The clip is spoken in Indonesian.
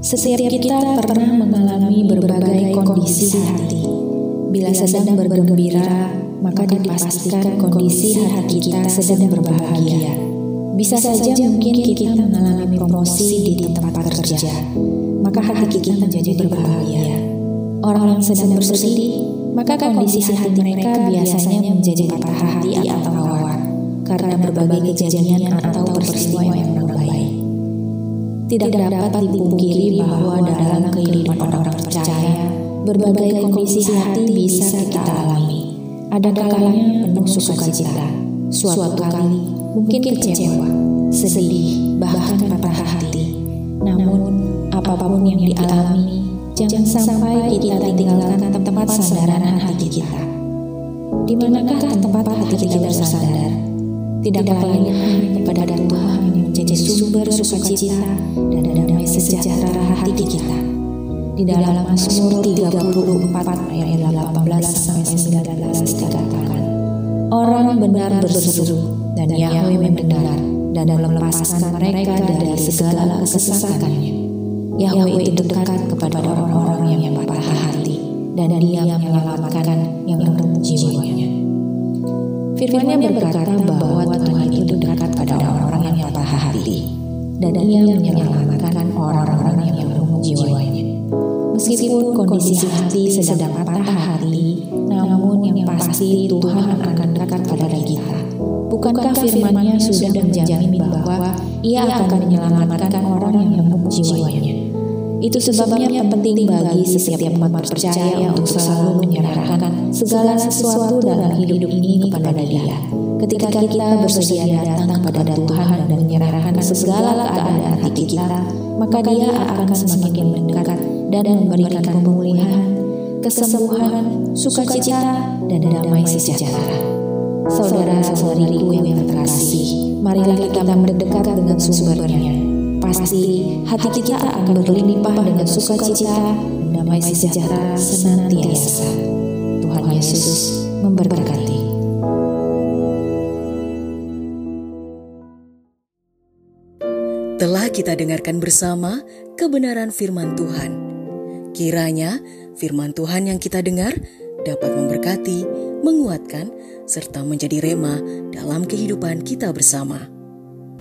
Setiap kita pernah mengalami berbagai kondisi hati. Bila sedang bergembira, maka dipastikan kondisi hati kita sedang berbahagia. Bisa saja mungkin kita mengalami promosi di tempat kerja, maka hati kita menjadi berbahagia. Orang yang sedang bersedih, maka kondisi hati mereka biasanya menjadi patah hati atau khawatir karena berbagai kejadian atau peristiwa yang berbahaya. Tidak dapat dipungkiri bahwa dalam kehidupan orang percaya, berbagai kondisi hati bisa kita alami. Ada kalanya penuh sukacita, suatu kali mungkin kecewa, sedih, bahkan patah hati. Namun, apa pun yang dialami, jangan sampai kita tinggalkan tempat sandaran hati kita. Di manakah tempat hati kita bersandar? Tidak lain kepada Tuhan yang menjadi sumber sukacita dan damai sejahtera hati kita. Di dalam Mazmur 34 ayat 18 sampai 19 dikatakan, Orang benar berseru dan Yahweh mendengar dan melepaskan mereka dari segala kesesakannya. Yahweh itu dekat kepada orang-orang yang patah hati dan dia menyelamatkan. Firman-Nya berkata bahwa Tuhan itu dekat pada orang-orang yang patah hati dan ia menyelamatkan orang-orang yang remuk jiwanya. Meskipun kondisi hati sedang patah hati, namun yang pasti Tuhan akan dekat pada kita. Bukankah firman-Nya sudah menjamin bahwa ia akan menyelamatkan orang yang remuk jiwanya? Itu sebabnya penting bagi setiap umat percaya untuk selalu menyerahkan segala sesuatu dalam hidup ini kepada Dia. Ketika kita bersedia datang kepada Tuhan dan menyerahkan segala keadaan hati kita, maka Dia akan semakin mendekat dan memberikan pemulihan, kesembuhan, sukacita, dan damai sejahtera. Saudara-saudariku yang terkasih, marilah kita mendekat dengan sumbernya pasti hati kita akan berlimpah dengan sukacita damai sejahtera senantiasa. Tuhan Yesus memberkati. Telah kita dengarkan bersama kebenaran firman Tuhan. Kiranya firman Tuhan yang kita dengar dapat memberkati, menguatkan, serta menjadi rema dalam kehidupan kita bersama.